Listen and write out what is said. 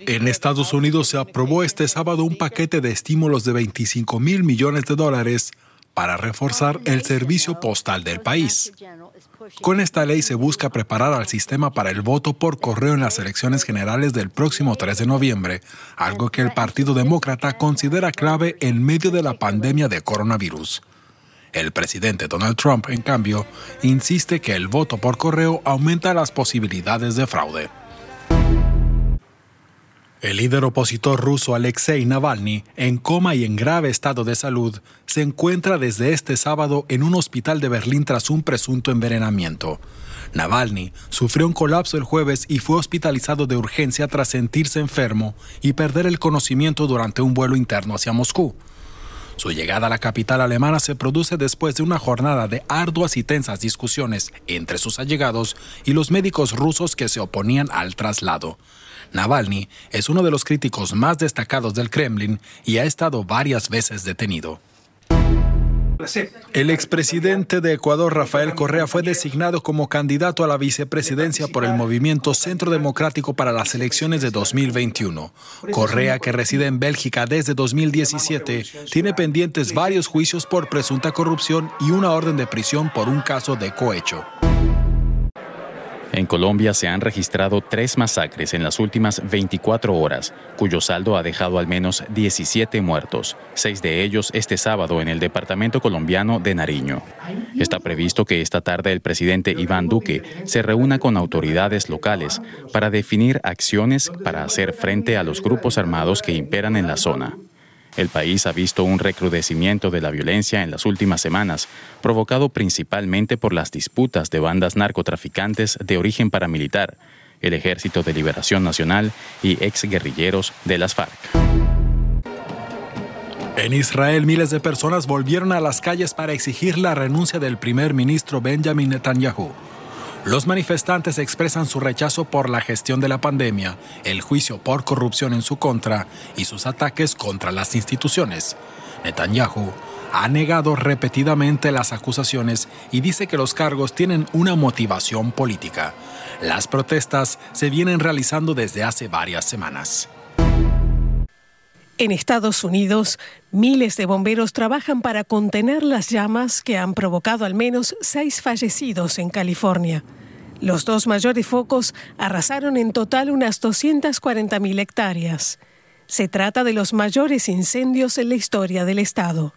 En Estados Unidos se aprobó este sábado un paquete de estímulos de 25 mil millones de dólares para reforzar el servicio postal del país. Con esta ley se busca preparar al sistema para el voto por correo en las elecciones generales del próximo 3 de noviembre, algo que el Partido Demócrata considera clave en medio de la pandemia de coronavirus. El presidente Donald Trump, en cambio, insiste que el voto por correo aumenta las posibilidades de fraude. El líder opositor ruso Alexei Navalny, en coma y en grave estado de salud, se encuentra desde este sábado en un hospital de Berlín tras un presunto envenenamiento. Navalny sufrió un colapso el jueves y fue hospitalizado de urgencia tras sentirse enfermo y perder el conocimiento durante un vuelo interno hacia Moscú. Su llegada a la capital alemana se produce después de una jornada de arduas y tensas discusiones entre sus allegados y los médicos rusos que se oponían al traslado. Navalny es uno de los críticos más destacados del Kremlin y ha estado varias veces detenido. El expresidente de Ecuador, Rafael Correa, fue designado como candidato a la vicepresidencia por el movimiento Centro Democrático para las elecciones de 2021. Correa, que reside en Bélgica desde 2017, tiene pendientes varios juicios por presunta corrupción y una orden de prisión por un caso de cohecho. En Colombia se han registrado tres masacres en las últimas 24 horas, cuyo saldo ha dejado al menos 17 muertos, seis de ellos este sábado en el departamento colombiano de Nariño. Está previsto que esta tarde el presidente Iván Duque se reúna con autoridades locales para definir acciones para hacer frente a los grupos armados que imperan en la zona. El país ha visto un recrudecimiento de la violencia en las últimas semanas, provocado principalmente por las disputas de bandas narcotraficantes de origen paramilitar, el Ejército de Liberación Nacional y exguerrilleros de las FARC. En Israel, miles de personas volvieron a las calles para exigir la renuncia del primer ministro Benjamin Netanyahu. Los manifestantes expresan su rechazo por la gestión de la pandemia, el juicio por corrupción en su contra y sus ataques contra las instituciones. Netanyahu ha negado repetidamente las acusaciones y dice que los cargos tienen una motivación política. Las protestas se vienen realizando desde hace varias semanas. En Estados Unidos, miles de bomberos trabajan para contener las llamas que han provocado al menos seis fallecidos en California. Los dos mayores focos arrasaron en total unas 240.000 hectáreas. Se trata de los mayores incendios en la historia del estado.